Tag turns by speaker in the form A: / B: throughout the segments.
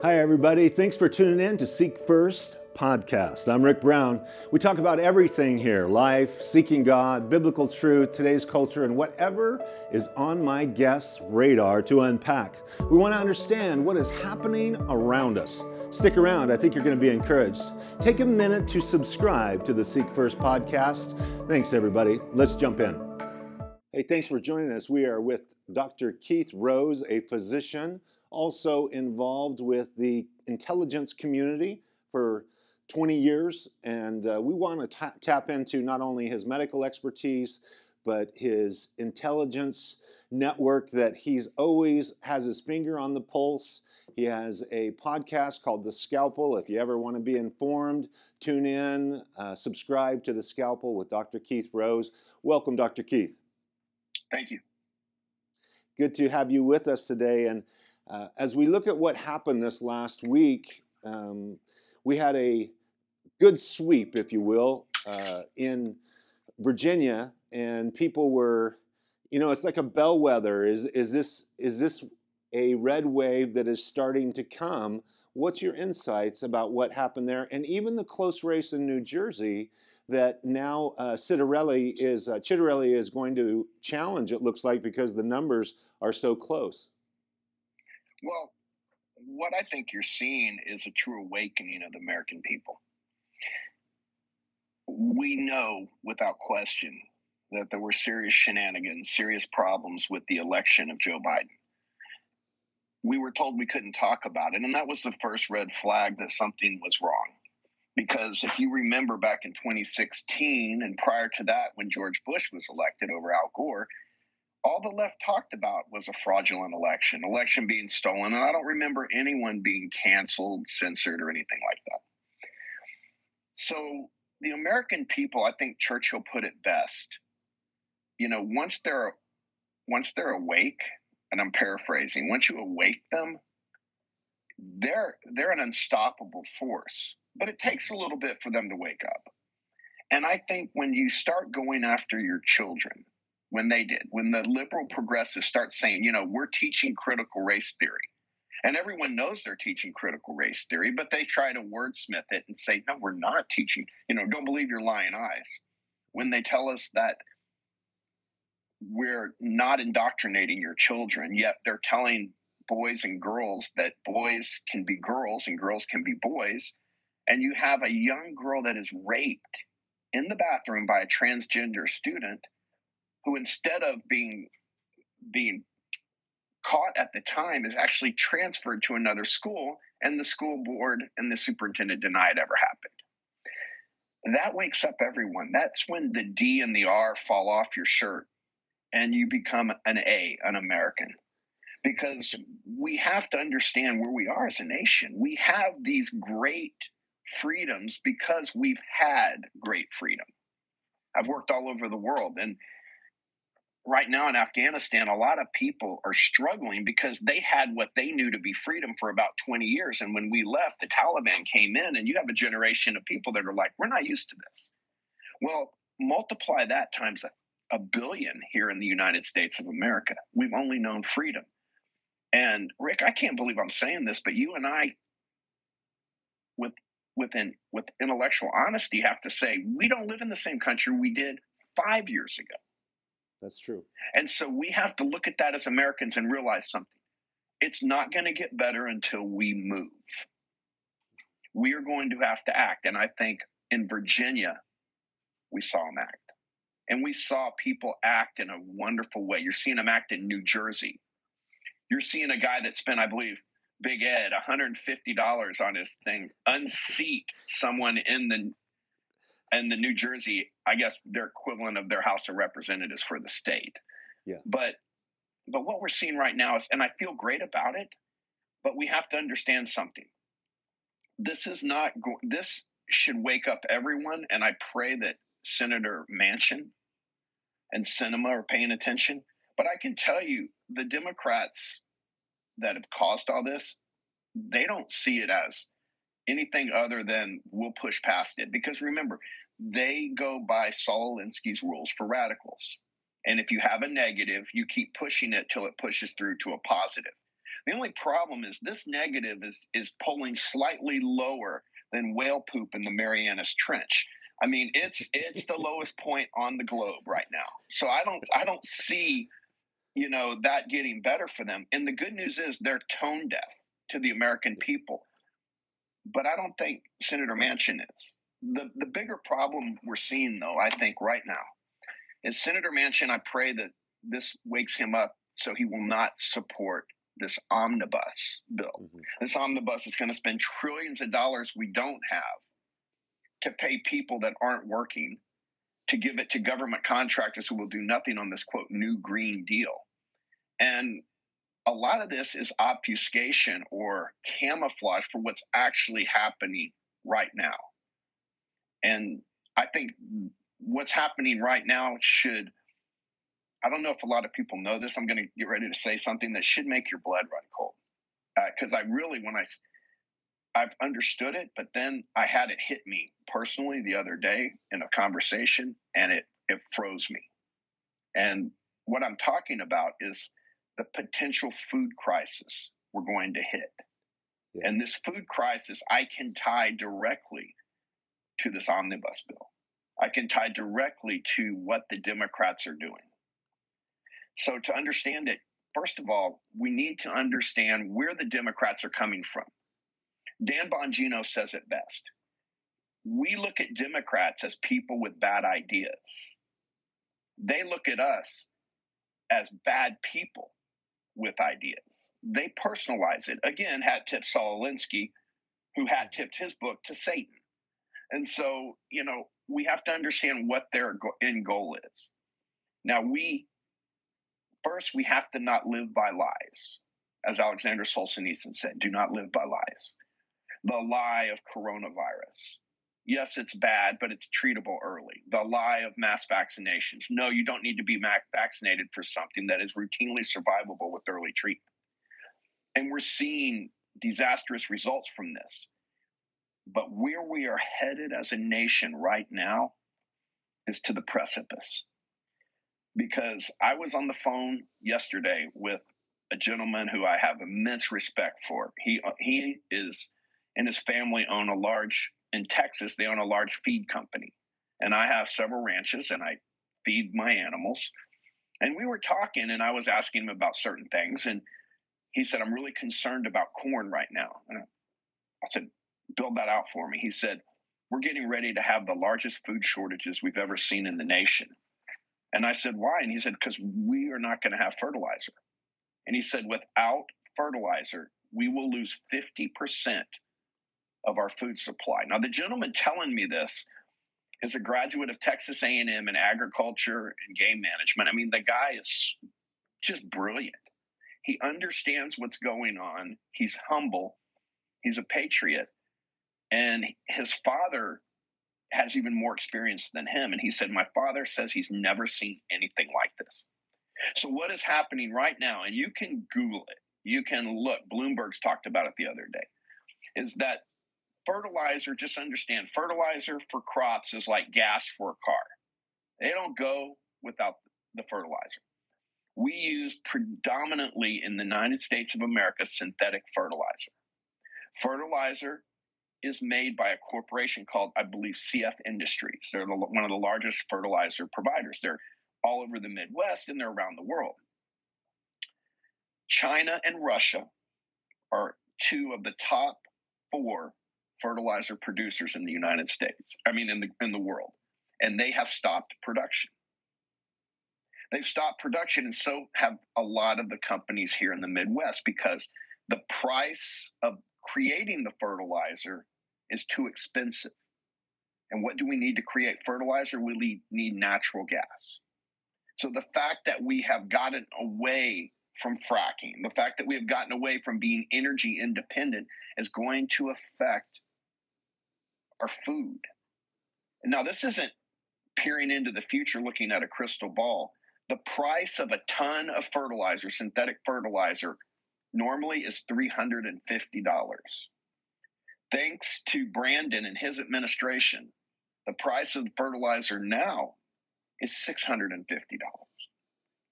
A: Hi, everybody. Thanks for tuning in to Seek First podcast. I'm Rick Brown. We talk about everything here life, seeking God, biblical truth, today's culture, and whatever is on my guest's radar to unpack. We want to understand what is happening around us. Stick around. I think you're going to be encouraged. Take a minute to subscribe to the Seek First podcast. Thanks, everybody. Let's jump in. Hey, thanks for joining us. We are with Dr. Keith Rose, a physician also involved with the intelligence community for 20 years. And uh, we want to tap into not only his medical expertise, but his intelligence network that he's always has his finger on the pulse. He has a podcast called The Scalpel. If you ever want to be informed, tune in, uh, subscribe to The Scalpel with Dr. Keith Rose. Welcome, Dr. Keith.
B: Thank you.
A: Good to have you with us today. And uh, as we look at what happened this last week, um, we had a good sweep, if you will, uh, in Virginia, and people were, you know, it's like a bellwether. Is is this is this a red wave that is starting to come? What's your insights about what happened there, and even the close race in New Jersey? That now uh, Ciattarelli is uh, Ciattarelli is going to challenge. It looks like because the numbers are so close.
B: Well, what I think you're seeing is a true awakening of the American people. We know without question that there were serious shenanigans, serious problems with the election of Joe Biden. We were told we couldn't talk about it, and that was the first red flag that something was wrong. Because if you remember back in 2016 and prior to that, when George Bush was elected over Al Gore, all the left talked about was a fraudulent election, election being stolen. And I don't remember anyone being canceled, censored, or anything like that. So the American people, I think Churchill put it best. You know, once they're once they're awake, and I'm paraphrasing, once you awake them, they're they're an unstoppable force. But it takes a little bit for them to wake up. And I think when you start going after your children, when they did, when the liberal progressives start saying, you know, we're teaching critical race theory. And everyone knows they're teaching critical race theory, but they try to wordsmith it and say, no, we're not teaching, you know, don't believe your lying eyes. When they tell us that we're not indoctrinating your children, yet they're telling boys and girls that boys can be girls and girls can be boys. And you have a young girl that is raped in the bathroom by a transgender student who instead of being being caught at the time is actually transferred to another school and the school board and the superintendent deny it ever happened. That wakes up everyone. That's when the d and the r fall off your shirt and you become an a an american. Because we have to understand where we are as a nation. We have these great freedoms because we've had great freedom. I've worked all over the world and right now in Afghanistan, a lot of people are struggling because they had what they knew to be freedom for about 20 years. And when we left, the Taliban came in, and you have a generation of people that are like, we're not used to this. Well, multiply that times a, a billion here in the United States of America. We've only known freedom. And Rick, I can't believe I'm saying this, but you and I, with within with intellectual honesty, have to say we don't live in the same country we did five years ago.
A: That's true.
B: And so we have to look at that as Americans and realize something. It's not going to get better until we move. We are going to have to act. And I think in Virginia, we saw them act. And we saw people act in a wonderful way. You're seeing them act in New Jersey. You're seeing a guy that spent, I believe, Big Ed, $150 on his thing, unseat someone in the and the New Jersey, I guess their equivalent of their House of Representatives for the state.
A: Yeah.
B: But but what we're seeing right now is, and I feel great about it, but we have to understand something. This is not this should wake up everyone, and I pray that Senator Manchin and Sinema are paying attention. But I can tell you, the Democrats that have caused all this, they don't see it as anything other than we'll push past it. Because remember, they go by Saul Alinsky's rules for radicals. And if you have a negative, you keep pushing it till it pushes through to a positive. The only problem is this negative is is pulling slightly lower than whale poop in the Marianas Trench. I mean, it's it's the lowest point on the globe right now. So I don't I don't see, you know, that getting better for them. And the good news is they're tone deaf to the American people. But I don't think Senator Manchin is. The the bigger problem we're seeing though, I think right now, is Senator Manchin, I pray that this wakes him up so he will not support this omnibus bill. Mm-hmm. This omnibus is going to spend trillions of dollars we don't have to pay people that aren't working to give it to government contractors who will do nothing on this quote new green deal. And a lot of this is obfuscation or camouflage for what's actually happening right now. And I think what's happening right now should I don't know if a lot of people know this. I'm going to get ready to say something that should make your blood run cold. Because uh, I really, when I, I've understood it, but then I had it hit me personally the other day in a conversation, and it it froze me. And what I'm talking about is the potential food crisis we're going to hit. Yeah. And this food crisis, I can tie directly to this omnibus bill. I can tie directly to what the Democrats are doing. So, to understand it, first of all, we need to understand where the Democrats are coming from. Dan Bongino says it best. We look at Democrats as people with bad ideas. They look at us as bad people with ideas. They personalize it. Again, hat tip Saul Alinsky, who hat tipped his book to Satan. And so, you know, we have to understand what their end goal is. Now, we first, we have to not live by lies. As Alexander Solzhenitsyn said, do not live by lies. The lie of coronavirus. Yes, it's bad, but it's treatable early. The lie of mass vaccinations. No, you don't need to be vaccinated for something that is routinely survivable with early treatment. And we're seeing disastrous results from this. But where we are headed as a nation right now is to the precipice. Because I was on the phone yesterday with a gentleman who I have immense respect for. He uh, he is and his family own a large in Texas. They own a large feed company, and I have several ranches, and I feed my animals. And we were talking, and I was asking him about certain things, and he said, "I'm really concerned about corn right now." And I said, build that out for me. He said, We're getting ready to have the largest food shortages we've ever seen in the nation. And I said, Why? And he said, Because we are not going to have fertilizer. And he said, Without fertilizer, we will lose 50% of our food supply. Now, the gentleman telling me this is a graduate of Texas A&M in agriculture and game management. I mean, the guy is just brilliant. He understands what's going on. He's humble. He's a patriot. And his father has even more experience than him. And he said, My father says he's never seen anything like this. So, what is happening right now, and you can Google it, you can look, Bloomberg's talked about it the other day, is that fertilizer, just understand, fertilizer for crops is like gas for a car. They don't go without the fertilizer. We use predominantly in the United States of America synthetic fertilizer. Fertilizer is made by a corporation called, I believe, CF Industries. They're the, one of the largest fertilizer providers. They're all over the Midwest and they're around the world. China and Russia are two of the top four fertilizer producers in the United States. I mean, in the in the world, and they have stopped production. They've stopped production, and so have a lot of the companies here in the Midwest because the price of creating the fertilizer is too expensive. And what do we need to create fertilizer? We need natural gas. So the fact that we have gotten away from fracking, the fact that we have gotten away from being energy independent is going to affect our food. Now, this isn't peering into the future looking at a crystal ball. The price of a ton of fertilizer, synthetic fertilizer, normally is $350. Thanks to Brandon and his administration, the price of the fertilizer now is $650.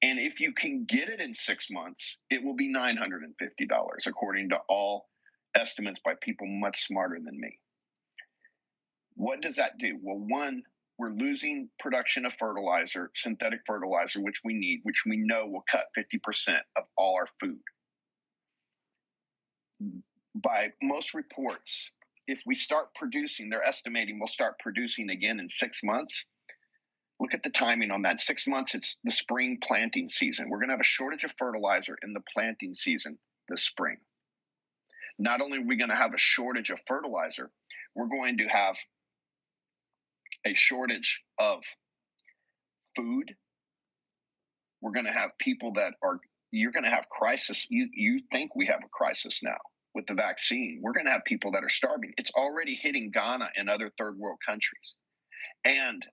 B: And if you can get it in six months, it will be $950, according to all estimates by people much smarter than me. What does that do? Well, one, we're losing production of fertilizer, synthetic fertilizer, which we need, which we know will cut 50% of all our food. By most reports, if we start producing, they're estimating we'll start producing again in six months. Look at the timing on that. Six months, it's the spring planting season. We're going to have a shortage of fertilizer in the planting season this spring. Not only are we going to have a shortage of fertilizer, we're going to have a shortage of food. We're going to have people that are, you're going to have crisis. You, you think we have a crisis now with the vaccine. We're going to have people that are starving. It's already hitting Ghana and other third world countries. And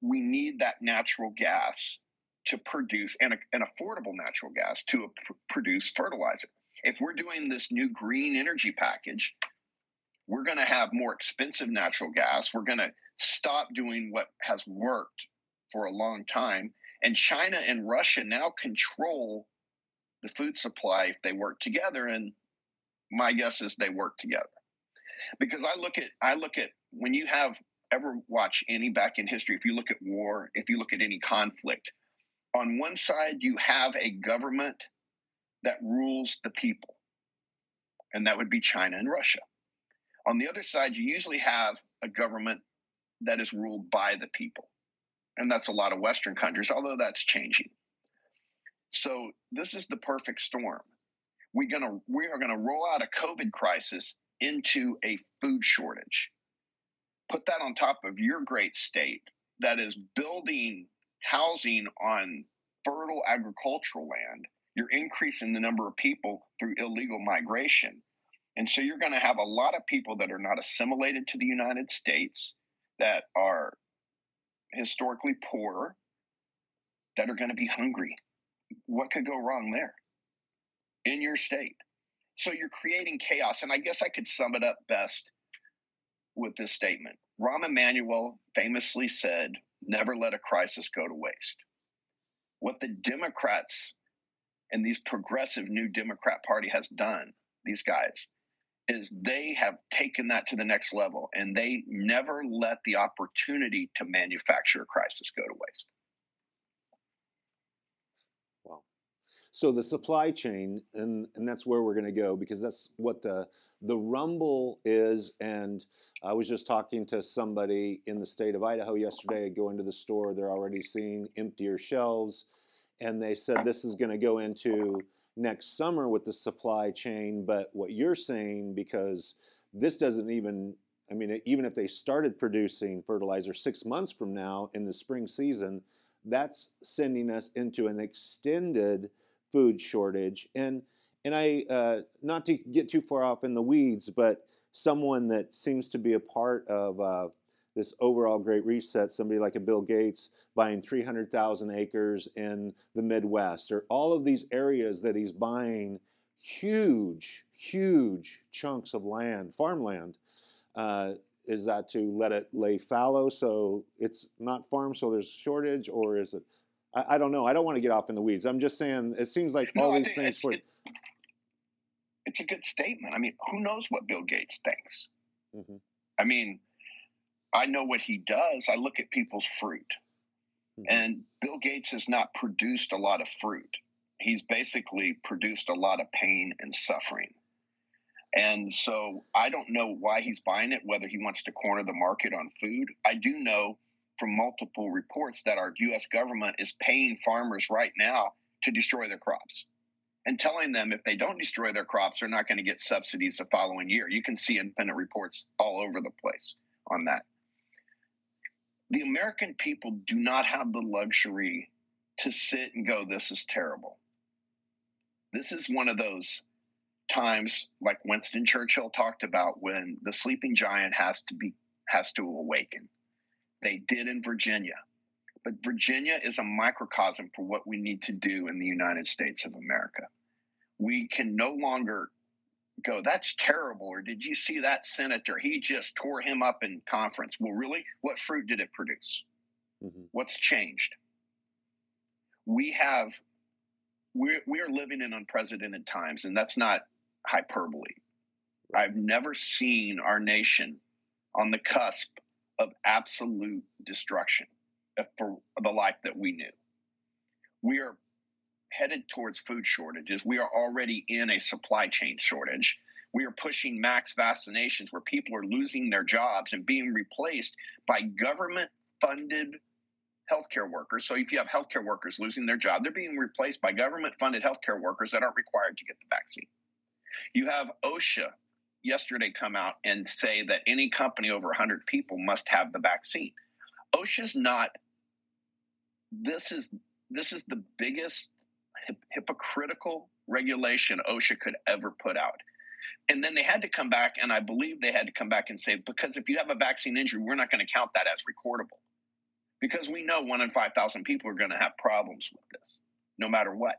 B: we need that natural gas to produce and an affordable natural gas to pr- produce fertilizer. If we're doing this new green energy package, we're going to have more expensive natural gas. We're going to stop doing what has worked for a long time. And China and Russia now control the food supply if they work together. And my guess is they work together. Because I look at I look at when you have ever watch any back in history, if you look at war, if you look at any conflict, on one side you have a government that rules the people, and that would be China and Russia. On the other side, you usually have a government that is ruled by the people, and that's a lot of Western countries, although that's changing. So this is the perfect storm. We're gonna we are gonna roll out a COVID crisis into a food shortage put that on top of your great state that is building housing on fertile agricultural land, you're increasing the number of people through illegal migration. And so you're going to have a lot of people that are not assimilated to the United States, that are historically poor, that are going to be hungry. What could go wrong there in your state? So you're creating chaos. And I guess I could sum it up best with this statement. Rahm Emanuel famously said, never let a crisis go to waste. What the Democrats and these progressive new Democrat Party has done, these guys, is they have taken that to the next level and they never let the opportunity to manufacture a crisis go to waste.
A: Wow. So the supply chain, and, and that's where we're going to go because that's what the the rumble is, and I was just talking to somebody in the state of Idaho yesterday. I go into the store, they're already seeing emptier shelves, and they said this is going to go into next summer with the supply chain. But what you're saying, because this doesn't even, I mean, even if they started producing fertilizer six months from now in the spring season, that's sending us into an extended food shortage. And and I, uh, not to get too far off in the weeds, but someone that seems to be a part of uh, this overall great reset, somebody like a Bill Gates buying 300,000 acres in the Midwest, or all of these areas that he's buying huge, huge chunks of land, farmland. Uh, is that to let it lay fallow so it's not farmed so there's shortage, or is it? I, I don't know. I don't want to get off in the weeds. I'm just saying it seems like all these things. For,
B: it's a good statement. I mean, who knows what Bill Gates thinks? Mm-hmm. I mean, I know what he does. I look at people's fruit. Mm-hmm. And Bill Gates has not produced a lot of fruit. He's basically produced a lot of pain and suffering. And so I don't know why he's buying it, whether he wants to corner the market on food. I do know from multiple reports that our US government is paying farmers right now to destroy their crops and telling them if they don't destroy their crops, they're not going to get subsidies the following year. You can see independent reports all over the place on that. The American people do not have the luxury to sit and go, This is terrible. This is one of those times, like Winston Churchill talked about, when the sleeping giant has to be has to awaken. They did in Virginia. But Virginia is a microcosm for what we need to do in the United States of America we can no longer go, that's terrible. Or did you see that senator? He just tore him up in conference. Well, really, what fruit did it produce? Mm-hmm. What's changed? we have we're we're living in unprecedented times, and that's not hyperbole. I've never seen our nation on the cusp of absolute destruction for the life that we knew. We are headed towards food shortages. We are already in a supply chain shortage. We are pushing max vaccinations where people are losing their jobs and being replaced by government funded healthcare workers. So if you have healthcare workers losing their job, they're being replaced by government funded healthcare workers that aren't required to get the vaccine. You have OSHA yesterday come out and say that any company over 100 people must have the vaccine. OSHA's not this is this is the biggest hypocritical regulation OSHA could ever put out. And then they had to come back, and I believe they had to come back and say, because if you have a vaccine injury, we're not going to count that as recordable. Because we know one in 5,000 people are going to have problems with this, no matter what.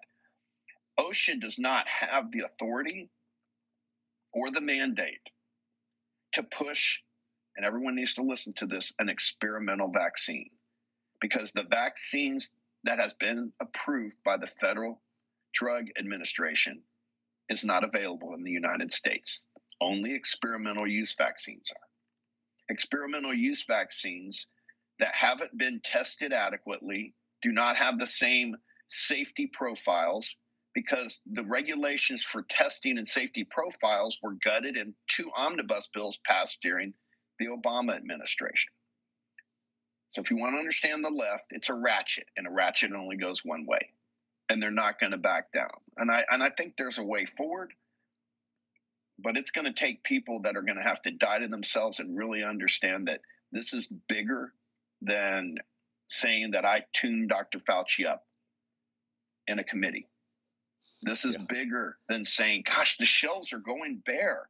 B: OSHA does not have the authority or the mandate to push, and everyone needs to listen to this, an experimental vaccine. Because the vaccines that has been approved by the Federal Drug Administration is not available in the United States. Only experimental use vaccines are. Experimental use vaccines that haven't been tested adequately do not have the same safety profiles because the regulations for testing and safety profiles were gutted in two omnibus bills passed during the Obama administration. So if you want to understand the left, it's a ratchet, and a ratchet only goes one way, and they're not going to back down. And I and I think there's a way forward, but it's going to take people that are going to have to die to themselves and really understand that this is bigger than saying that I tuned Dr. Fauci up in a committee. This is yeah. bigger than saying, "Gosh, the shelves are going bare."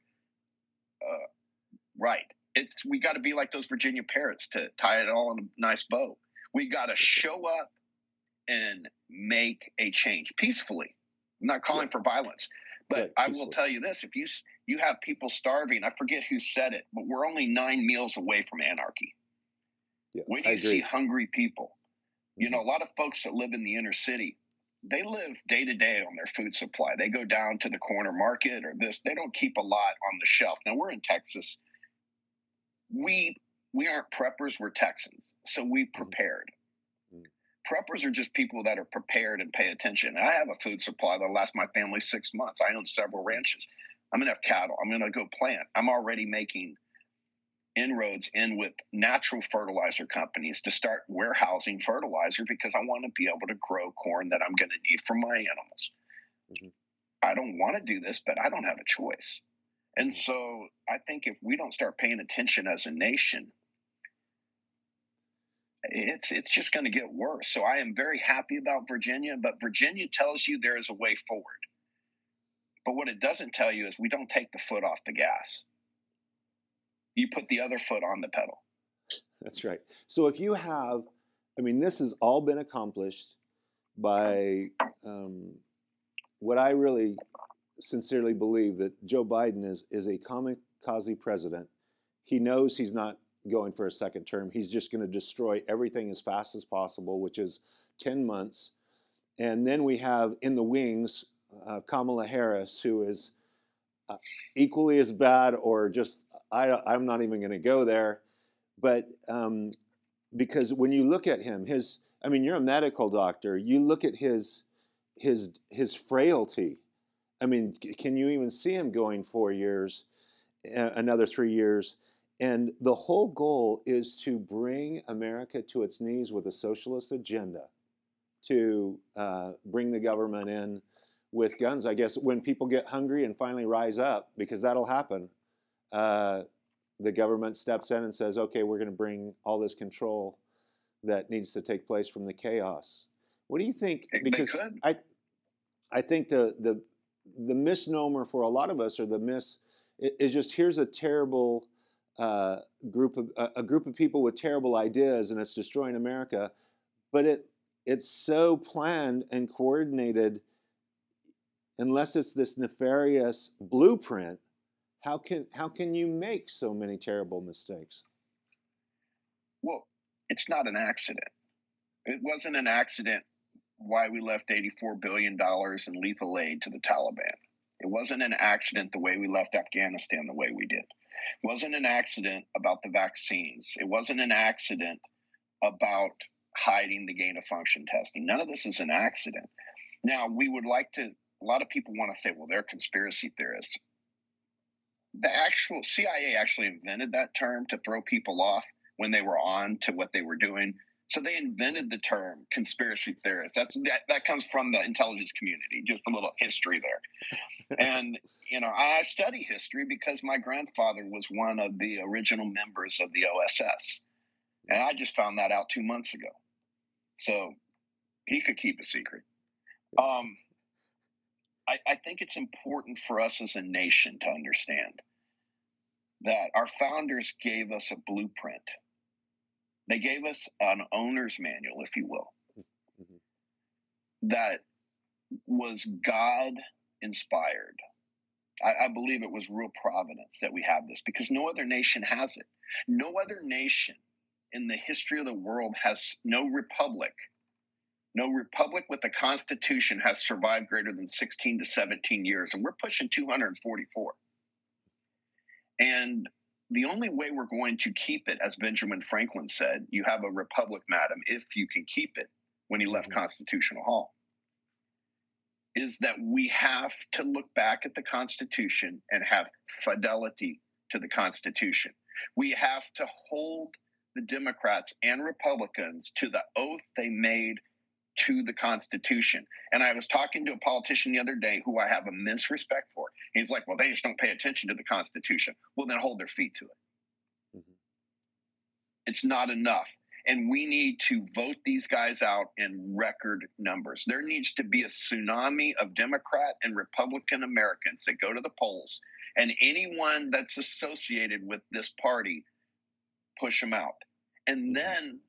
B: Uh, right it's we got to be like those Virginia parrots to tie it all in a nice bow. We got to show up and make a change peacefully. I'm not calling yeah. for violence, but I will tell you this: if you you have people starving, I forget who said it, but we're only nine meals away from anarchy. Yeah, when you see hungry people? You know, a lot of folks that live in the inner city, they live day to day on their food supply. They go down to the corner market or this. They don't keep a lot on the shelf. Now we're in Texas we we aren't preppers, we're Texans. So we mm-hmm. prepared. Mm-hmm. Preppers are just people that are prepared and pay attention. I have a food supply that'll last my family six months. I own several ranches. I'm gonna have cattle. I'm gonna go plant. I'm already making inroads in with natural fertilizer companies to start warehousing fertilizer because I want to be able to grow corn that I'm going to need for my animals. Mm-hmm. I don't want to do this, but I don't have a choice. And so I think if we don't start paying attention as a nation, it's it's just going to get worse. So I am very happy about Virginia, but Virginia tells you there is a way forward. But what it doesn't tell you is we don't take the foot off the gas. You put the other foot on the pedal.
A: That's right. So if you have, I mean, this has all been accomplished by um, what I really sincerely believe that Joe Biden is, is a kamikaze president. He knows he's not going for a second term. He's just going to destroy everything as fast as possible, which is 10 months. And then we have in the wings uh, Kamala Harris, who is uh, equally as bad, or just, I, I'm not even going to go there. But um, because when you look at him, his, I mean, you're a medical doctor, you look at his, his, his frailty I mean, can you even see him going four years, another three years? And the whole goal is to bring America to its knees with a socialist agenda, to uh, bring the government in with guns. I guess when people get hungry and finally rise up, because that'll happen, uh, the government steps in and says, okay, we're going to bring all this control that needs to take place from the chaos. What do you think?
B: Because
A: I, I think the, the the misnomer for a lot of us, or the miss, is just here's a terrible uh, group of a group of people with terrible ideas, and it's destroying America. But it it's so planned and coordinated. Unless it's this nefarious blueprint, how can how can you make so many terrible mistakes?
B: Well, it's not an accident. It wasn't an accident why we left $84 billion in lethal aid to the Taliban. It wasn't an accident the way we left Afghanistan the way we did. It wasn't an accident about the vaccines. It wasn't an accident about hiding the gain of function testing. None of this is an accident. Now, we would like to, a lot of people want to say, well, they're conspiracy theorists. The actual CIA actually invented that term to throw people off when they were on to what they were doing. So they invented the term conspiracy theorist. That's that, that comes from the intelligence community. Just a little history there. and you know, I study history because my grandfather was one of the original members of the OSS, and I just found that out two months ago. So he could keep a secret. Um, I, I think it's important for us as a nation to understand that our founders gave us a blueprint. They gave us an owner's manual, if you will, mm-hmm. that was God inspired. I, I, believe it was real providence that we have this because no other nation has it. No other nation in the history of the world has no republic no republic with a constitution has survived greater than 16 to 17 years, and we're pushing 244. And the only way we're going to keep it, as Benjamin Franklin said, you have a republic, madam, if you can keep it when he left mm-hmm. Constitutional Hall, is that we have to look back at the Constitution and have fidelity to the Constitution. We have to hold the Democrats and Republicans to the oath they made to the Constitution. And I was talking to a politician the other day who I have immense respect for. He's like, well, they just don't pay attention to the Constitution. Well, then hold their feet to it. Mm-hmm. It's not enough. And we need to vote these guys out in record numbers. There needs to be a tsunami of Democrat and Republican Americans that go to the polls, and anyone that's associated with this party, push them out. And mm-hmm. then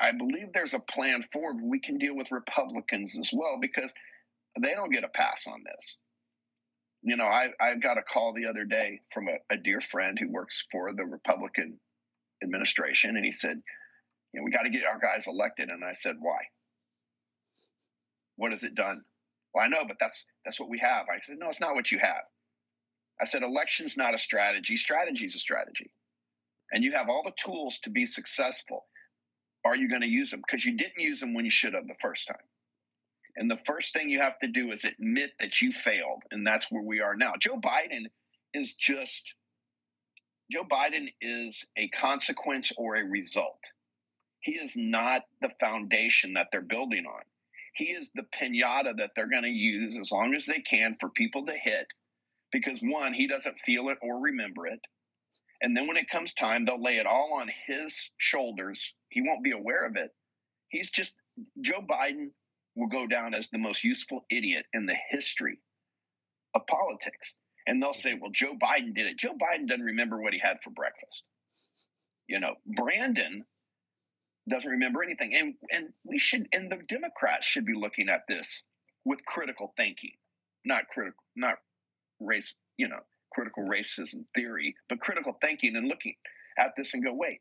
B: I believe there's a plan forward. We can deal with Republicans as well because they don't get a pass on this. You know, I, I got a call the other day from a, a dear friend who works for the Republican administration, and he said, you know, we got to get our guys elected. And I said, why? What has it done? Well, I know, but that's that's what we have. I said, no, it's not what you have. I said, election's not a strategy. Strategy is a strategy. And you have all the tools to be successful are you going to use them? Because you didn't use them when you should have the first time. And the first thing you have to do is admit that you failed. And that's where we are now. Joe Biden is just, Joe Biden is a consequence or a result. He is not the foundation that they're building on. He is the pinata that they're going to use as long as they can for people to hit because one, he doesn't feel it or remember it. And then when it comes time, they'll lay it all on his shoulders. He won't be aware of it. He's just, Joe Biden will go down as the most useful idiot in the history of politics. And they'll say, well, Joe Biden did it. Joe Biden doesn't remember what he had for breakfast. You know, Brandon doesn't remember anything. And and we should and the Democrats should be looking at this with critical thinking, not critical, not race, you know, critical racism theory, but critical thinking and looking at this and go, wait,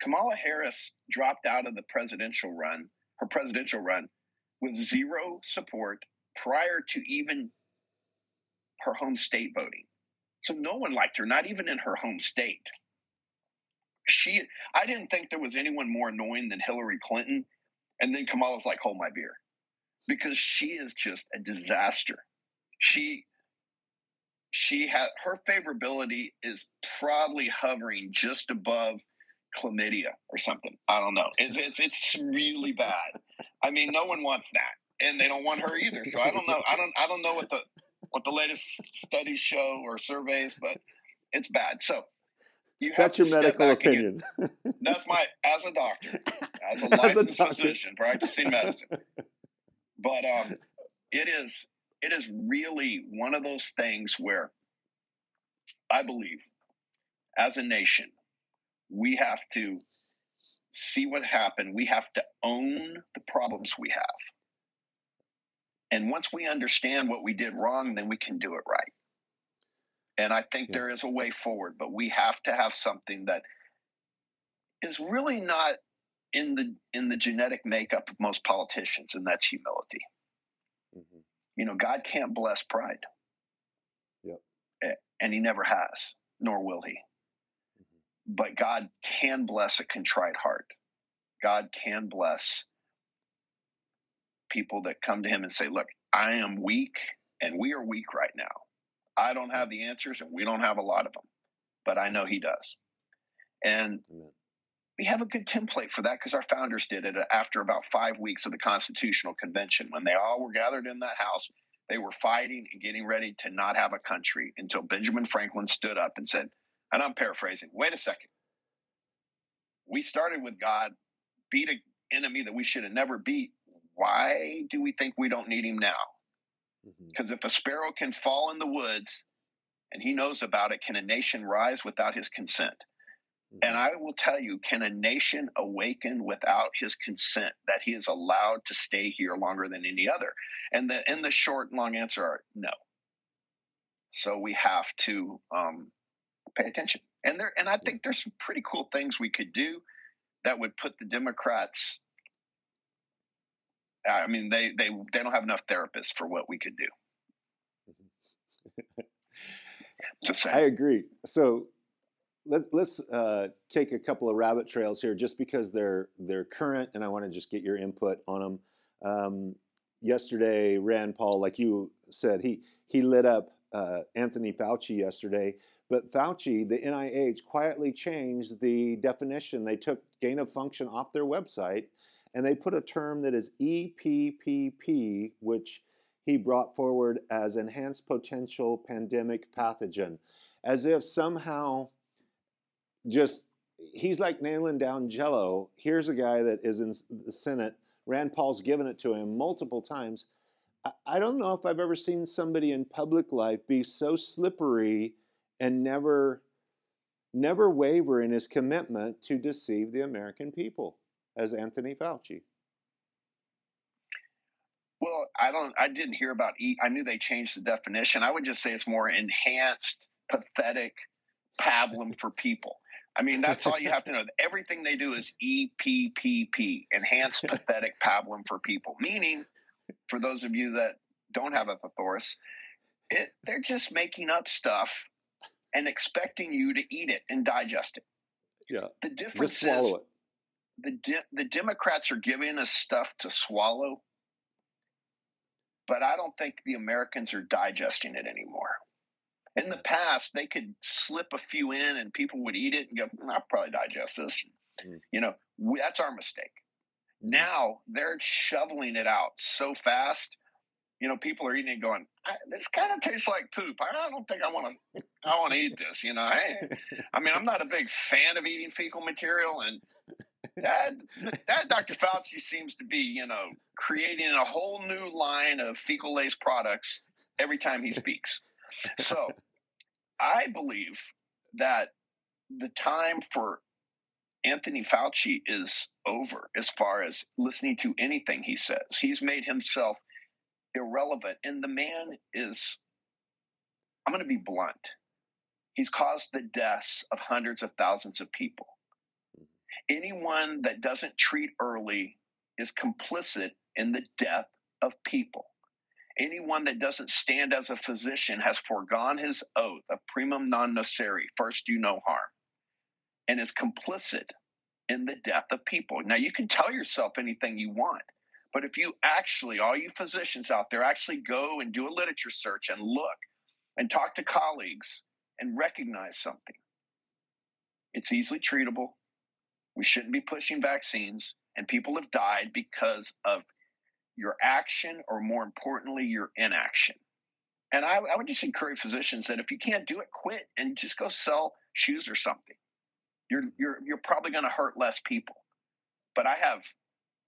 B: Kamala Harris dropped out of the presidential run, her presidential run, with zero support prior to even her home state voting. So no one liked her, not even in her home state. She, I didn't think there was anyone more annoying than Hillary Clinton. And then Kamala's like, hold my beer. Because she is just a disaster. She she had her favorability is probably hovering just above chlamydia or something. I don't know. It's it's it's really bad. I mean, no one wants that, and they don't want her either. So I don't know. I don't I don't know what the what the latest studies show or surveys, but it's bad. So
A: you have That's your medical opinion.
B: That's my as a doctor, as a licensed as a physician practicing medicine. But um, it is it is really one of those things where I believe as a nation, we have to see what happened. We have to own the problems we have. And once we understand what we did wrong, then we can do it right. And I think yeah. there is a way forward, but we have to have something that is really not in the in the genetic makeup of most politicians, and that's humility. Mm-hmm. You know, God can't bless pride.
A: Yep.
B: And he never has, nor will he. But God can bless a contrite heart. God can bless people that come to him and say, Look, I am weak and we are weak right now. I don't have the answers and we don't have a lot of them, but I know he does. And we have a good template for that because our founders did it after about five weeks of the Constitutional Convention. When they all were gathered in that house, they were fighting and getting ready to not have a country until Benjamin Franklin stood up and said, and I'm paraphrasing, wait a second. We started with God, beat an enemy that we should have never beat. Why do we think we don't need him now? Because mm-hmm. if a sparrow can fall in the woods and he knows about it, can a nation rise without his consent? Mm-hmm. And I will tell you, can a nation awaken without his consent that he is allowed to stay here longer than any other? And the in the short and long answer are no. So we have to um, pay attention. And there and I think there's some pretty cool things we could do that would put the Democrats I mean, they they they don't have enough therapists for what we could do.
A: Just saying. I agree. So let, us uh, take a couple of rabbit trails here, just because they're they're current, and I want to just get your input on them. Um, yesterday, Rand Paul, like you said, he he lit up uh, Anthony Fauci yesterday. But Fauci, the NIH, quietly changed the definition. They took gain of function off their website and they put a term that is EPPP, which he brought forward as enhanced potential pandemic pathogen, as if somehow just he's like nailing down jello. Here's a guy that is in the Senate. Rand Paul's given it to him multiple times. I don't know if I've ever seen somebody in public life be so slippery and never never waver in his commitment to deceive the American people as Anthony Fauci?
B: Well, I don't. I didn't hear about. E, I knew they changed the definition. I would just say it's more enhanced, pathetic, pablum for people. I mean, that's all you have to know. Everything they do is EPPP, enhanced pathetic pablum for people. Meaning, for those of you that don't have a thesaurus, it, they're just making up stuff and expecting you to eat it and digest it.
A: Yeah.
B: The difference is the de- the Democrats are giving us stuff to swallow, but I don't think the Americans are digesting it anymore. In the past, they could slip a few in and people would eat it and go, "I'll probably digest this." Mm. You know, we, that's our mistake. Now they're shoveling it out so fast. You know, people are eating it, going, "This kind of tastes like poop." I don't think I want to. I want to eat this. You know, I, I mean, I'm not a big fan of eating fecal material, and that that Dr. Fauci seems to be, you know, creating a whole new line of fecal lace products every time he speaks. So I believe that the time for Anthony Fauci is over as far as listening to anything he says. He's made himself irrelevant. And the man is, I'm going to be blunt, he's caused the deaths of hundreds of thousands of people anyone that doesn't treat early is complicit in the death of people. Anyone that doesn't stand as a physician has foregone his oath of primum non nocere, first do no harm, and is complicit in the death of people. Now, you can tell yourself anything you want, but if you actually, all you physicians out there, actually go and do a literature search and look and talk to colleagues and recognize something, it's easily treatable, we shouldn't be pushing vaccines, and people have died because of your action, or more importantly, your inaction. And I, I would just encourage physicians that if you can't do it, quit and just go sell shoes or something. You're you're you're probably going to hurt less people. But I have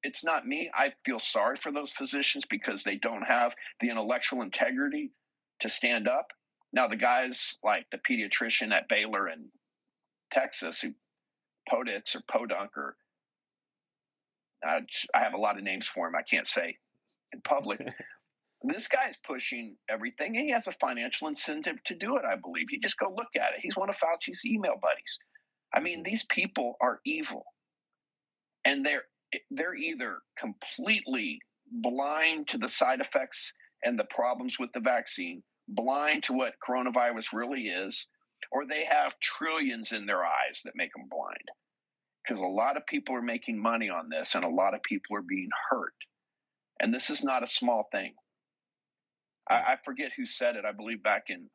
B: it's not me. I feel sorry for those physicians because they don't have the intellectual integrity to stand up. Now, the guys like the pediatrician at Baylor in Texas who Poditz or Podunk or uh, I have a lot of names for him I can't say in public. this guy's pushing everything. And he has a financial incentive to do it, I believe. You just go look at it. He's one of Fauci's email buddies. I mean, these people are evil. and they're they're either completely blind to the side effects and the problems with the vaccine, blind to what coronavirus really is, or they have trillions in their eyes that make them blind. Because a lot of people are making money on this and a lot of people are being hurt. And this is not a small thing. I, I forget who said it. I believe back in,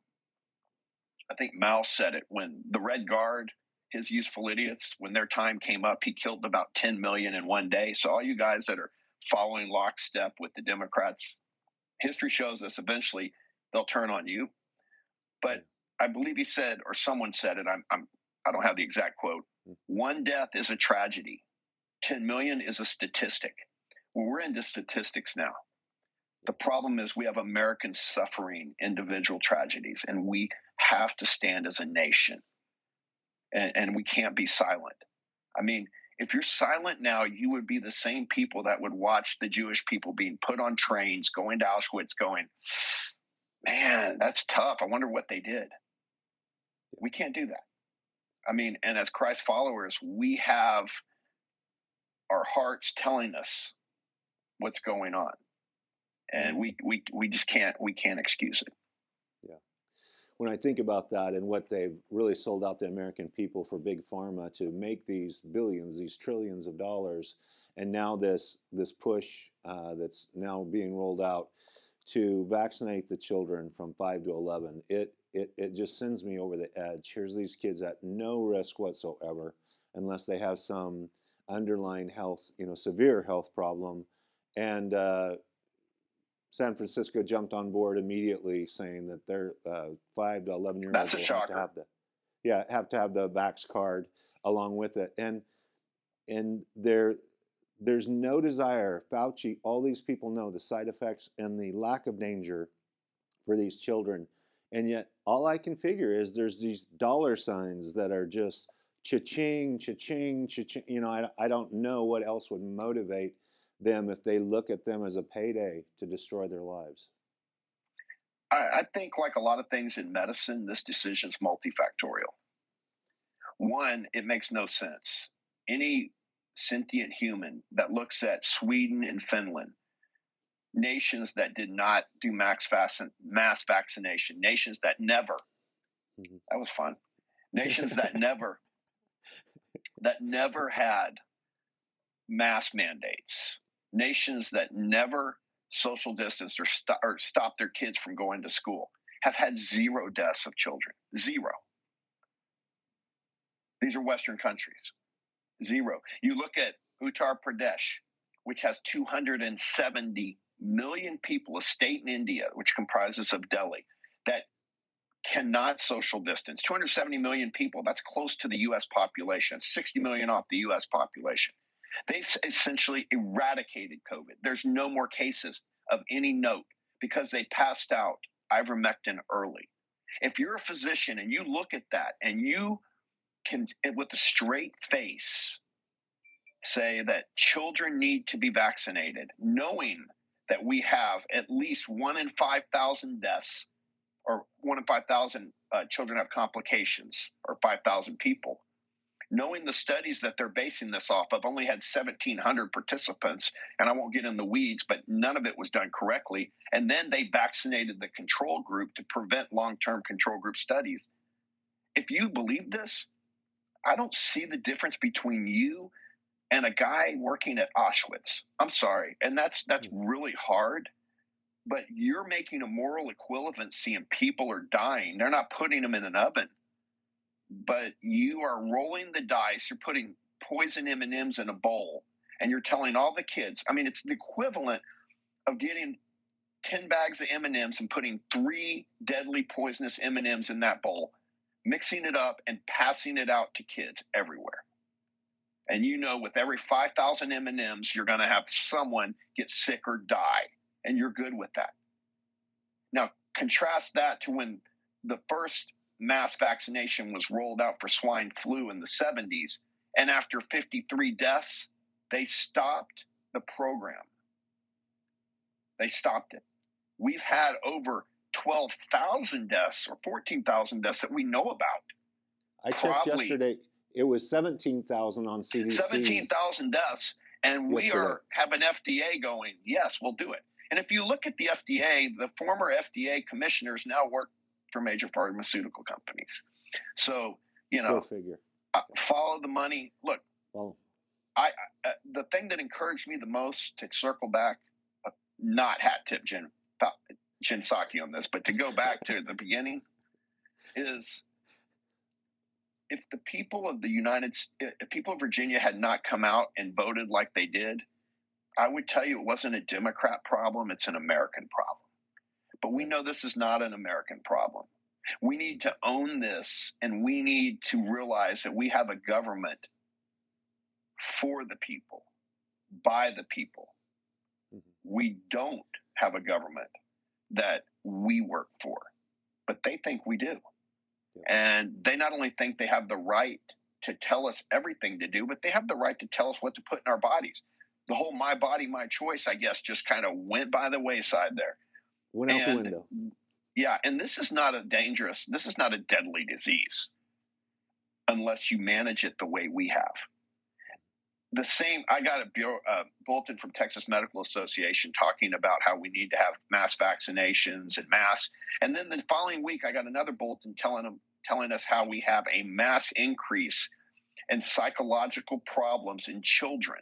B: I think Mao said it when the Red Guard, his useful idiots, when their time came up, he killed about 10 million in one day. So all you guys that are following lockstep with the Democrats, history shows us eventually they'll turn on you. But I believe he said, or someone said it. I'm, I'm I don't have the exact quote. Hmm. One death is a tragedy. 10 million is a statistic. Well, we're into statistics now. The problem is we have Americans suffering individual tragedies, and we have to stand as a nation. And, and we can't be silent. I mean, if you're silent now, you would be the same people that would watch the Jewish people being put on trains, going to Auschwitz, going, man, that's tough. I wonder what they did. We can't do that. I mean, and as Christ followers, we have our hearts telling us what's going on. And mm-hmm. we, we, we just can't, we can't excuse it.
A: When I think about that and what they've really sold out the American people for big pharma to make these billions, these trillions of dollars, and now this this push uh, that's now being rolled out to vaccinate the children from five to eleven, it it, it just sends me over the edge. Here's these kids at no risk whatsoever, unless they have some underlying health, you know, severe health problem. And uh, San Francisco jumped on board immediately, saying that they're uh, five to eleven year olds
B: have to
A: have the, yeah, have to have the Vax card along with it. And and there there's no desire. Fauci, all these people know the side effects and the lack of danger for these children and yet all I can figure is there's these dollar signs that are just cha-ching, cha-ching, cha-ching. You know, I, I don't know what else would motivate them if they look at them as a payday to destroy their lives.
B: I, I think, like a lot of things in medicine, this decision is multifactorial. One, it makes no sense. Any sentient human that looks at Sweden and Finland nations that did not do max mass vaccination, nations that never, mm-hmm. that was fun, nations that never, that never had mass mandates, nations that never social distanced or, st- or stopped their kids from going to school have had zero deaths of children. Zero. These are Western countries. Zero. You look at Uttar Pradesh, which has 270 million people, a state in India, which comprises of Delhi, that cannot social distance. 270 million people, that's close to the US population, 60 million off the US population. They've essentially eradicated COVID. There's no more cases of any note because they passed out ivermectin early. If you're a physician and you look at that and you can, with a straight face, say that children need to be vaccinated, knowing that we have at least one in 5,000 deaths or one in 5,000 uh, children have complications or 5,000 people. Knowing the studies that they're basing this off of only had 1,700 participants, and I won't get in the weeds, but none of it was done correctly. And then they vaccinated the control group to prevent long term control group studies. If you believe this, I don't see the difference between you and a guy working at Auschwitz. I'm sorry, and that's that's hmm. really hard. But you're making a moral equivalency, and people are dying. They're not putting them in an oven, but you are rolling the dice. You're putting poison M and M's in a bowl, and you're telling all the kids. I mean, it's the equivalent of getting 10 bags of M&Ms and putting three deadly poisonous M&Ms in that bowl, mixing it up and passing it out to kids everywhere and you know with every 5000 m&ms you're going to have someone get sick or die and you're good with that now contrast that to when the first mass vaccination was rolled out for swine flu in the 70s and after 53 deaths they stopped the program they stopped it we've had over 12,000 deaths or 14,000 deaths that we know about
A: I checked yesterday It was 17,000 on CDC.
B: 17,000 deaths. And we are have an FDA going, yes, we'll do it. And if you look at the FDA, the former FDA commissioners now work for major pharmaceutical companies. So, you know,
A: figure.
B: Uh, follow the money. Look, well, I, uh, the thing that encouraged me the most to circle back, uh, not hat tip Jin, Jen Psaki on this, but to go back to the beginning is if the people of the United States, if people of Virginia had not come out and voted like they did, I would tell you it wasn't a Democrat problem, it's an American problem. But we know this is not an American problem. We need to own this and we need to realize that we have a government for the people, by the people. Mm-hmm. We don't have a government that we work for, but they think we do. And they not only think they have the right to tell us everything to do, but they have the right to tell us what to put in our bodies. The whole my body, my choice, I guess, just kind of went by the wayside there.
A: Went out and, the window.
B: Yeah, and this is not a dangerous, this is not a deadly disease unless you manage it the way we have. The same i got a, a bulletin from texas medical association talking about how we need to have mass vaccinations and mass and then the following week i got another bulletin telling them telling us how we have a mass increase in psychological problems in children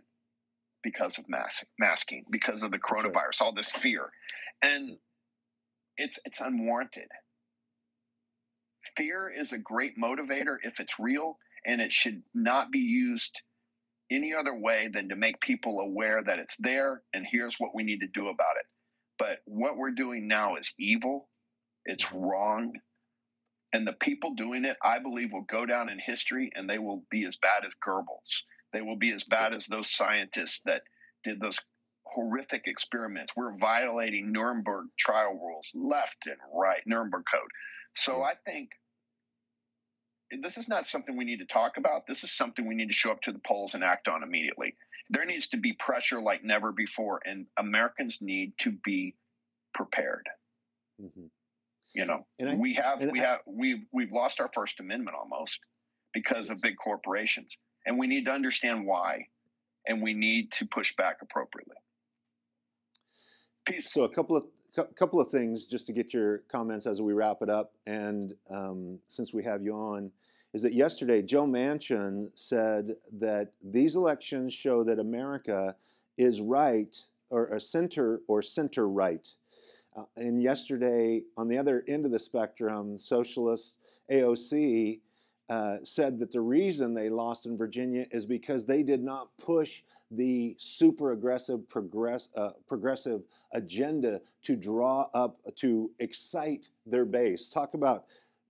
B: because of mask, masking because of the coronavirus all this fear. And it's it's unwarranted fear is a great motivator if it's real and it should not be used any other way than to make people aware that it's there and here's what we need to do about it. But what we're doing now is evil, it's wrong. And the people doing it, I believe, will go down in history and they will be as bad as Goebbels. They will be as bad as those scientists that did those horrific experiments. We're violating Nuremberg trial rules left and right, Nuremberg Code. So I think this is not something we need to talk about. This is something we need to show up to the polls and act on immediately. There needs to be pressure like never before, and Americans need to be prepared. Mm-hmm. You know, I, we have we I, have we've we've lost our First Amendment almost because of big corporations, and we need to understand why, and we need to push back appropriately.
A: Peace. So a couple of couple of things just to get your comments as we wrap it up, and um, since we have you on, is that yesterday Joe Manchin said that these elections show that America is right or a center or center right. Uh, and yesterday, on the other end of the spectrum, socialist AOC uh, said that the reason they lost in Virginia is because they did not push the super aggressive progress, uh, progressive agenda to draw up, to excite their base. Talk about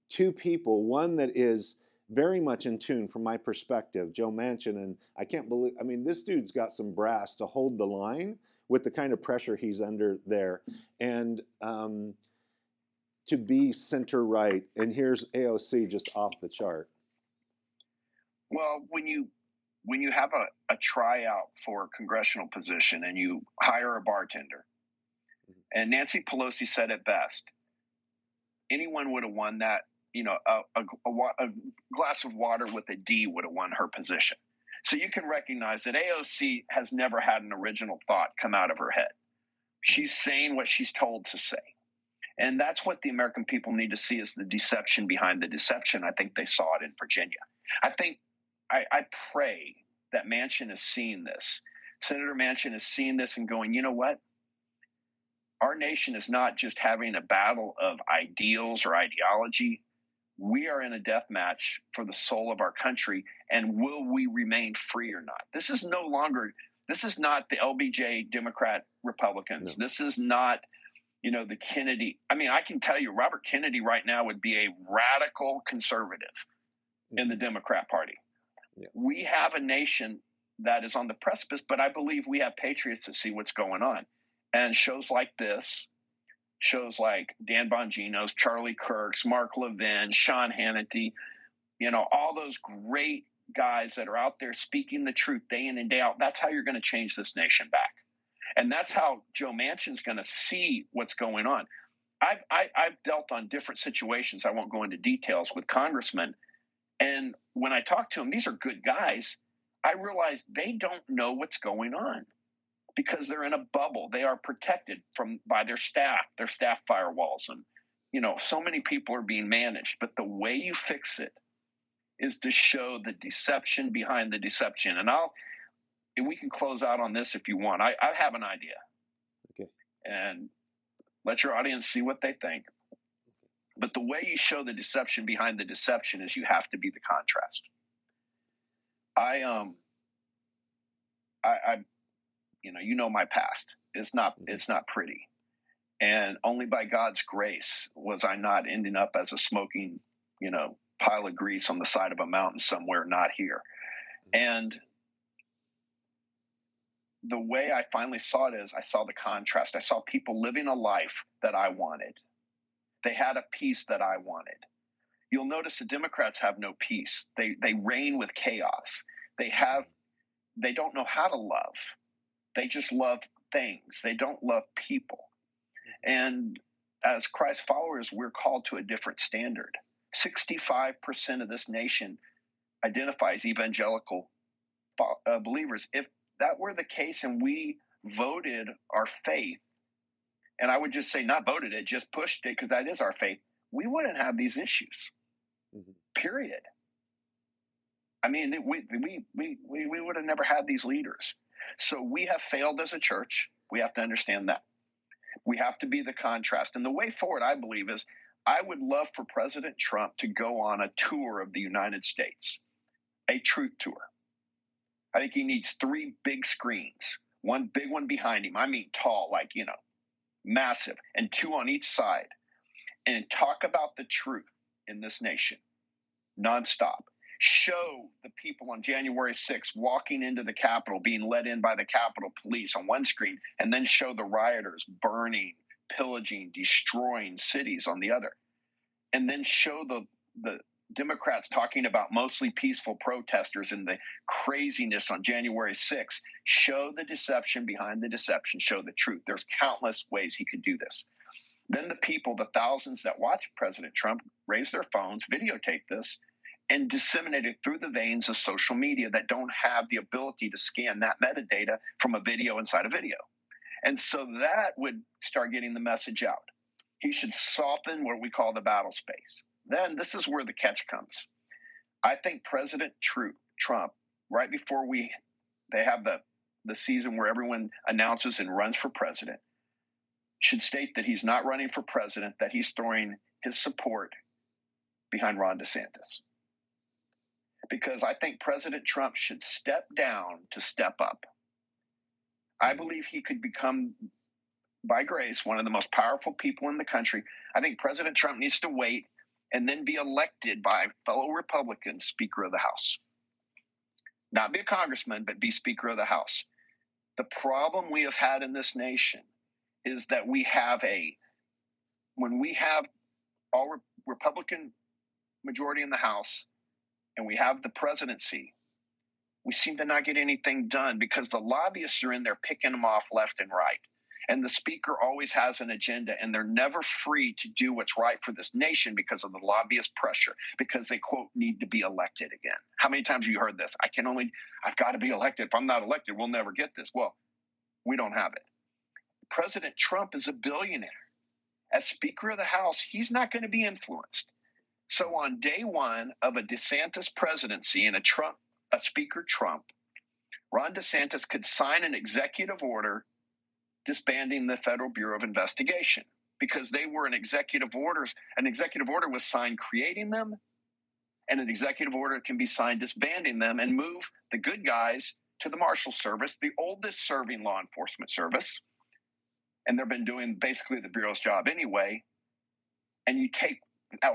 A: two people, one that is very much in tune from my perspective, Joe Manchin, and I can't believe, I mean, this dude's got some brass to hold the line with the kind of pressure he's under there. And um, to be center right, and here's AOC just off the chart.
B: Well, when you when you have a, a tryout for a congressional position and you hire a bartender, mm-hmm. and Nancy Pelosi said it best, anyone would have won that you know, a, a, a, glass of water with a D would have won her position. So you can recognize that AOC has never had an original thought come out of her head. She's saying what she's told to say. And that's what the American people need to see is the deception behind the deception. I think they saw it in Virginia. I think, I, I pray that Manchin is seeing this. Senator Manchin is seeing this and going, you know what? Our nation is not just having a battle of ideals or ideology we are in a death match for the soul of our country and will we remain free or not this is no longer this is not the lbj democrat republicans no. this is not you know the kennedy i mean i can tell you robert kennedy right now would be a radical conservative mm-hmm. in the democrat party yeah. we have a nation that is on the precipice but i believe we have patriots to see what's going on and shows like this shows like Dan Bongino's, Charlie Kirk's, Mark Levin, Sean Hannity, you know, all those great guys that are out there speaking the truth day in and day out. That's how you're going to change this nation back. And that's how Joe Manchin's going to see what's going on. I've, I, i have dealt on different situations. I won't go into details with congressmen. And when I talk to them, these are good guys. I realize they don't know what's going on because they're in a bubble. They are protected from by their staff, their staff firewalls, and you know, so many people are being managed. But the way you fix it is to show the deception behind the deception. And I'll we can close out on this if you want. I, I have an idea.
A: Okay.
B: And let your audience see what they think. But the way you show the deception behind the deception is you have to be the contrast. I um I, I you know, you know my past. It's not mm-hmm. it's not pretty. And only by God's grace was I not ending up as a smoking, you know, pile of grease on the side of a mountain somewhere, not here. Mm-hmm. And the way I finally saw it is I saw the contrast. I saw people living a life that I wanted. They had a peace that I wanted. You'll notice the Democrats have no peace. They they reign with chaos. They have they don't know how to love. They just love things. They don't love people. And as Christ followers, we're called to a different standard. 65% of this nation identifies evangelical uh, believers. If that were the case and we voted our faith, and I would just say not voted it, just pushed it because that is our faith, we wouldn't have these issues. Mm-hmm. Period. I mean, we, we, we, we, we would have never had these leaders. So we have failed as a church. We have to understand that. We have to be the contrast. And the way forward, I believe, is I would love for President Trump to go on a tour of the United States, a truth tour. I think he needs three big screens, one big one behind him. I mean, tall, like, you know, massive, and two on each side, and talk about the truth in this nation nonstop. Show the people on January 6th walking into the Capitol, being led in by the Capitol Police on one screen, and then show the rioters burning, pillaging, destroying cities on the other. And then show the, the Democrats talking about mostly peaceful protesters and the craziness on January 6th show the deception behind the deception, show the truth. There's countless ways he could do this. Then the people, the thousands that watch President Trump, raise their phones, videotape this, and disseminate it through the veins of social media that don't have the ability to scan that metadata from a video inside a video. And so that would start getting the message out. He should soften what we call the battle space then this is where the catch comes. I think President Trump, right before we they have the the season where everyone announces and runs for president, should state that he's not running for president, that he's throwing his support behind Ron DeSantis. Because I think President Trump should step down to step up. I believe he could become, by grace, one of the most powerful people in the country. I think President Trump needs to wait and then be elected by fellow Republicans Speaker of the House. Not be a congressman, but be Speaker of the House. The problem we have had in this nation is that we have a, when we have all re- Republican majority in the House and we have the presidency, we seem to not get anything done because the lobbyists are in there picking them off left and right. And the speaker always has an agenda, and they're never free to do what's right for this nation because of the lobbyist pressure, because they, quote, need to be elected again. How many times have you heard this? I can only, I've got to be elected. If I'm not elected, we'll never get this. Well, we don't have it. President Trump is a billionaire. As Speaker of the House, he's not going to be influenced. So on day one of a DeSantis presidency and a Trump, a Speaker Trump, Ron DeSantis could sign an executive order disbanding the Federal Bureau of Investigation because they were an executive order. An executive order was signed creating them, and an executive order can be signed disbanding them and move the good guys to the Marshal Service, the oldest serving law enforcement service. And they've been doing basically the Bureau's job anyway. And you take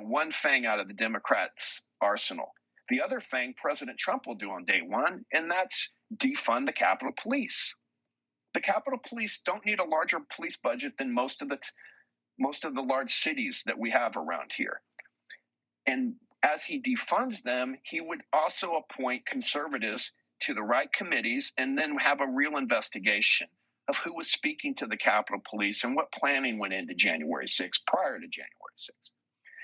B: one thing out of the Democrats' arsenal. The other thing President Trump will do on day one, and that's defund the Capitol Police the Capitol Police don't need a larger police budget than most of the most of the large cities that we have around here. And as he defunds them, he would also appoint conservatives to the right committees and then have a real investigation of who was speaking to the Capitol Police and what planning went into January 6th prior to January 6th.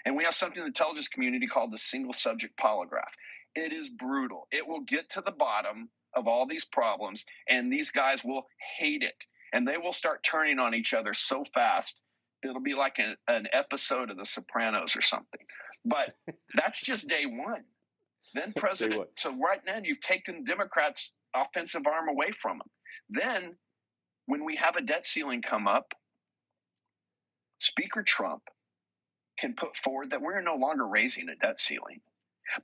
B: And we have something in the intelligence community called the single subject polygraph. It is brutal. It will get to the bottom of all these problems, and these guys will hate it. And they will start turning on each other so fast, it'll be like an, an episode of The Sopranos or something. But that's just day one. Then President, so right now you've taken Democrats' offensive arm away from them. Then, when we have a debt ceiling come up, Speaker Trump can put forward that we're no longer raising a debt ceiling,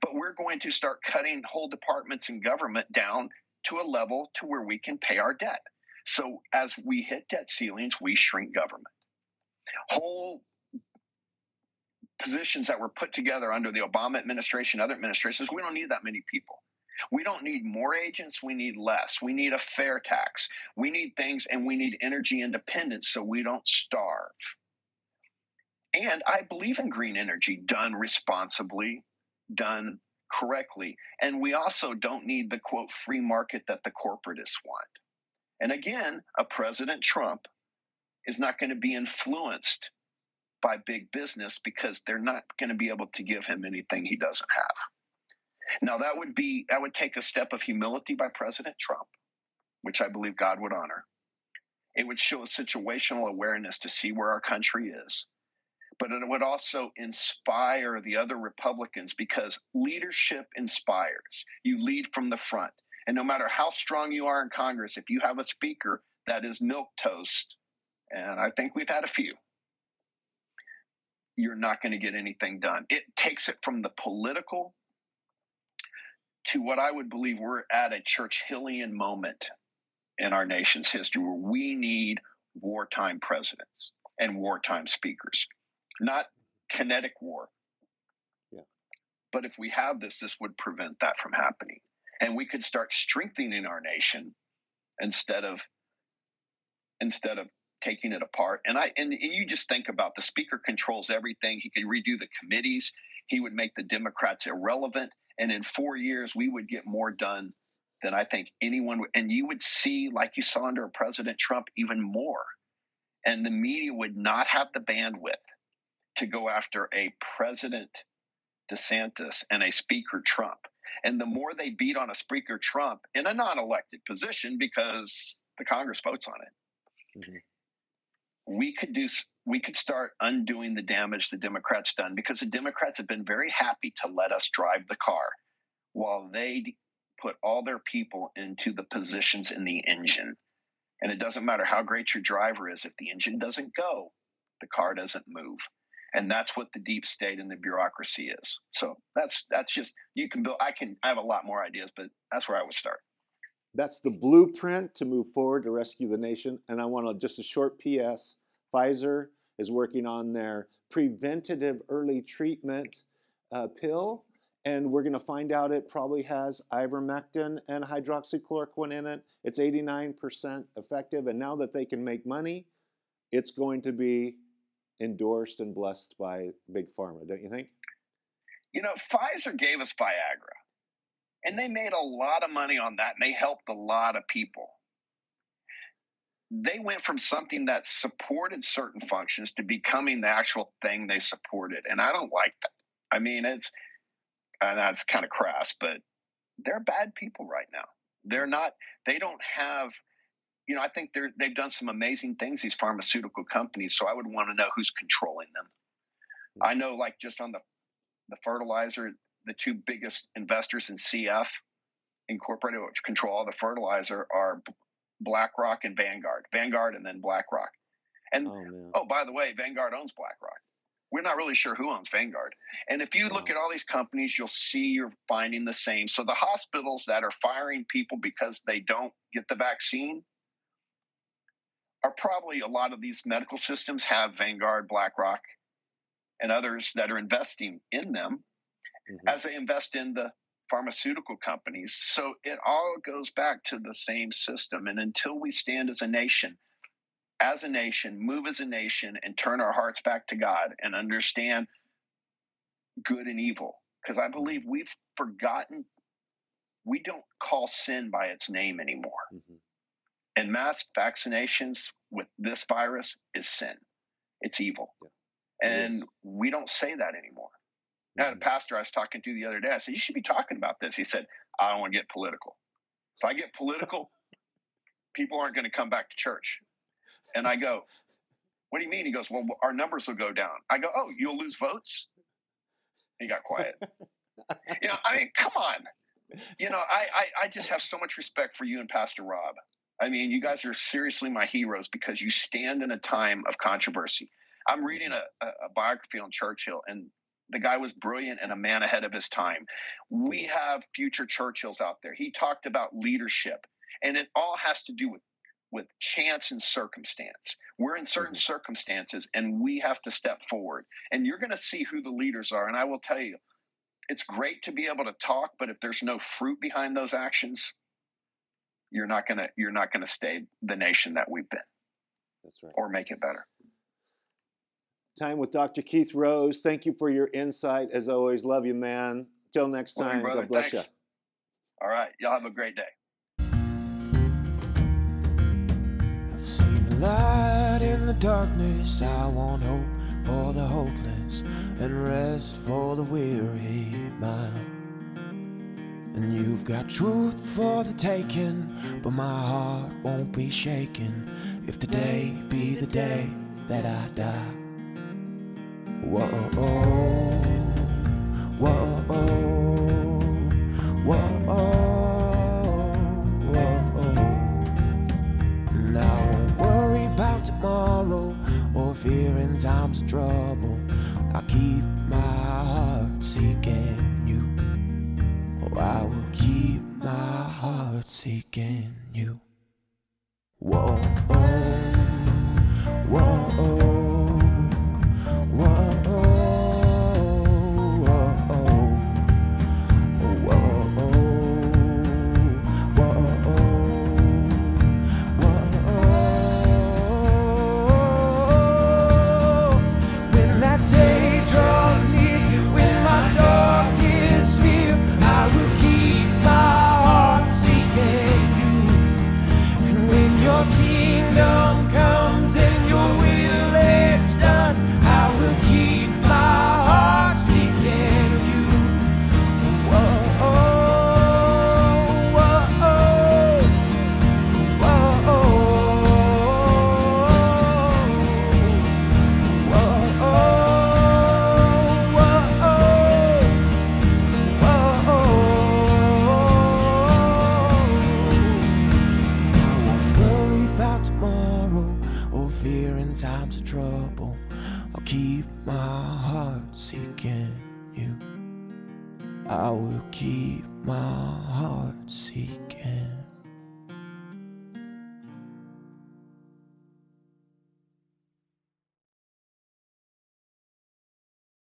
B: but we're going to start cutting whole departments in government down to a level to where we can pay our debt. So as we hit debt ceilings, we shrink government. Whole positions that were put together under the Obama administration, other administrations, we don't need that many people. We don't need more agents, we need less. We need a fair tax. We need things and we need energy independence so we don't starve. And I believe in green energy done responsibly, done correctly. And we also don't need the quote free market that the corporatists want. And again, a President Trump is not going to be influenced by big business because they're not going to be able to give him anything he doesn't have. Now that would be that would take a step of humility by President Trump, which I believe God would honor. It would show a situational awareness to see where our country is but it would also inspire the other Republicans because leadership inspires. You lead from the front. And no matter how strong you are in Congress, if you have a speaker that is milk toast, and I think we've had a few, you're not going to get anything done. It takes it from the political to what I would believe we're at a Churchillian moment in our nation's history where we need wartime presidents and wartime speakers not kinetic war. Yeah. But if we have this, this would prevent that from happening. And we could start strengthening our nation instead of instead of taking it apart. And I and you just think about the speaker controls everything. He could redo the committees. He would make the Democrats irrelevant. And in four years, we would get more done than I think anyone would. And you would see, like you saw under President Trump, even more. And the media would not have the bandwidth to go after a President DeSantis and a Speaker Trump. And the more they beat on a Speaker Trump in a non elected position because the Congress votes on it, mm-hmm. we could do we could start undoing the damage the Democrats done because the Democrats have been very happy to let us drive the car while they put all their people into the positions in the engine. And it doesn't matter how great your driver is, if the engine doesn't go, the car doesn't move and that's what the deep state and the bureaucracy is. So that's that's just you can build i can i have a lot more ideas but that's where i would start.
A: That's the blueprint to move forward to rescue the nation. And i want to just a short ps pfizer is working on their preventative early treatment uh, pill. And we're going to find out it probably has ivermectin and hydroxychloroquine in it. It's 89% effective. And now that they can make money it's going to be endorsed and blessed by big pharma, don't you think?
B: You know, Pfizer gave us Viagra, and they made a lot of money on that, and they helped a lot of people. They went from something that supported certain functions to becoming the actual thing they supported, and I don't like that. I mean, it's and that's kind of crass, but they're bad people right now. They're not. They don't have you know, I think they're they've done some amazing things. These pharmaceutical companies. So I would want to know who's controlling them. Mm-hmm. I know, like just on the the fertilizer, the two biggest investors in CF Incorporated, which control all the fertilizer, are BlackRock and Vanguard. Vanguard and then BlackRock. And oh, oh, by the way, Vanguard owns BlackRock. We're not really sure who owns Vanguard. And if you look at all these companies, you'll see you're finding the same. So the hospitals that are firing people because they don't get the vaccine, are probably a lot of these medical systems have Vanguard, BlackRock, and others that are investing in them mm-hmm. as they invest in the pharmaceutical companies. So it all goes back to the same system. And until we stand as a nation, as a nation, move as a nation, and turn our hearts back to God and understand good and evil, because I believe we've forgotten, we don't call sin by its name anymore. Mm-hmm. And mass vaccinations with this virus is sin. It's evil. And
A: Yes.
B: we don't say that anymore. Now, the
A: Mhm.
B: pastor I was talking to the other day, I said, You should be talking about this. He said, I don't want to get political. If I get political, people aren't going to come back to church. And I go, What do you mean? He goes, Well, our numbers will go down. I go, Oh, you'll lose votes? He got quiet. you know, I mean, come on. You know, I, I, I just have so much respect for you and Pastor Rob. I mean, you guys are seriously my heroes because you stand in a time of controversy. I'm reading a, a, biography on Churchill, and the guy was brilliant and a man ahead of his time. We have future Churchills out there. He talked about leadership, and it all has to do with with chance and circumstance. We're in certain
A: Mhm.
B: circumstances, and we have to step forward. And you're going to see who the leaders are. And I will tell you, it's great to be able to talk, but if there's no fruit behind those actions, you're not gonna you're not gonna stay the nation that we've been
A: That's right.
B: or make it better.
A: Time with Dr. Keith Rose. Thank you for your insight. As always, love you, man. Till next
B: Love you,
A: time.
B: brother.
A: God bless
B: Thanks.
A: you.
B: All right, y'all have a great day.
C: I've seen light in the darkness. I want hope for the hopeless and rest for the weary mind. And you've got truth for the taking, but my heart won't be shaken if today be the day that I die. Whoa, whoa, whoa, whoa. And I won't worry about tomorrow or fear in times of trouble. I keep my heart seeking seeking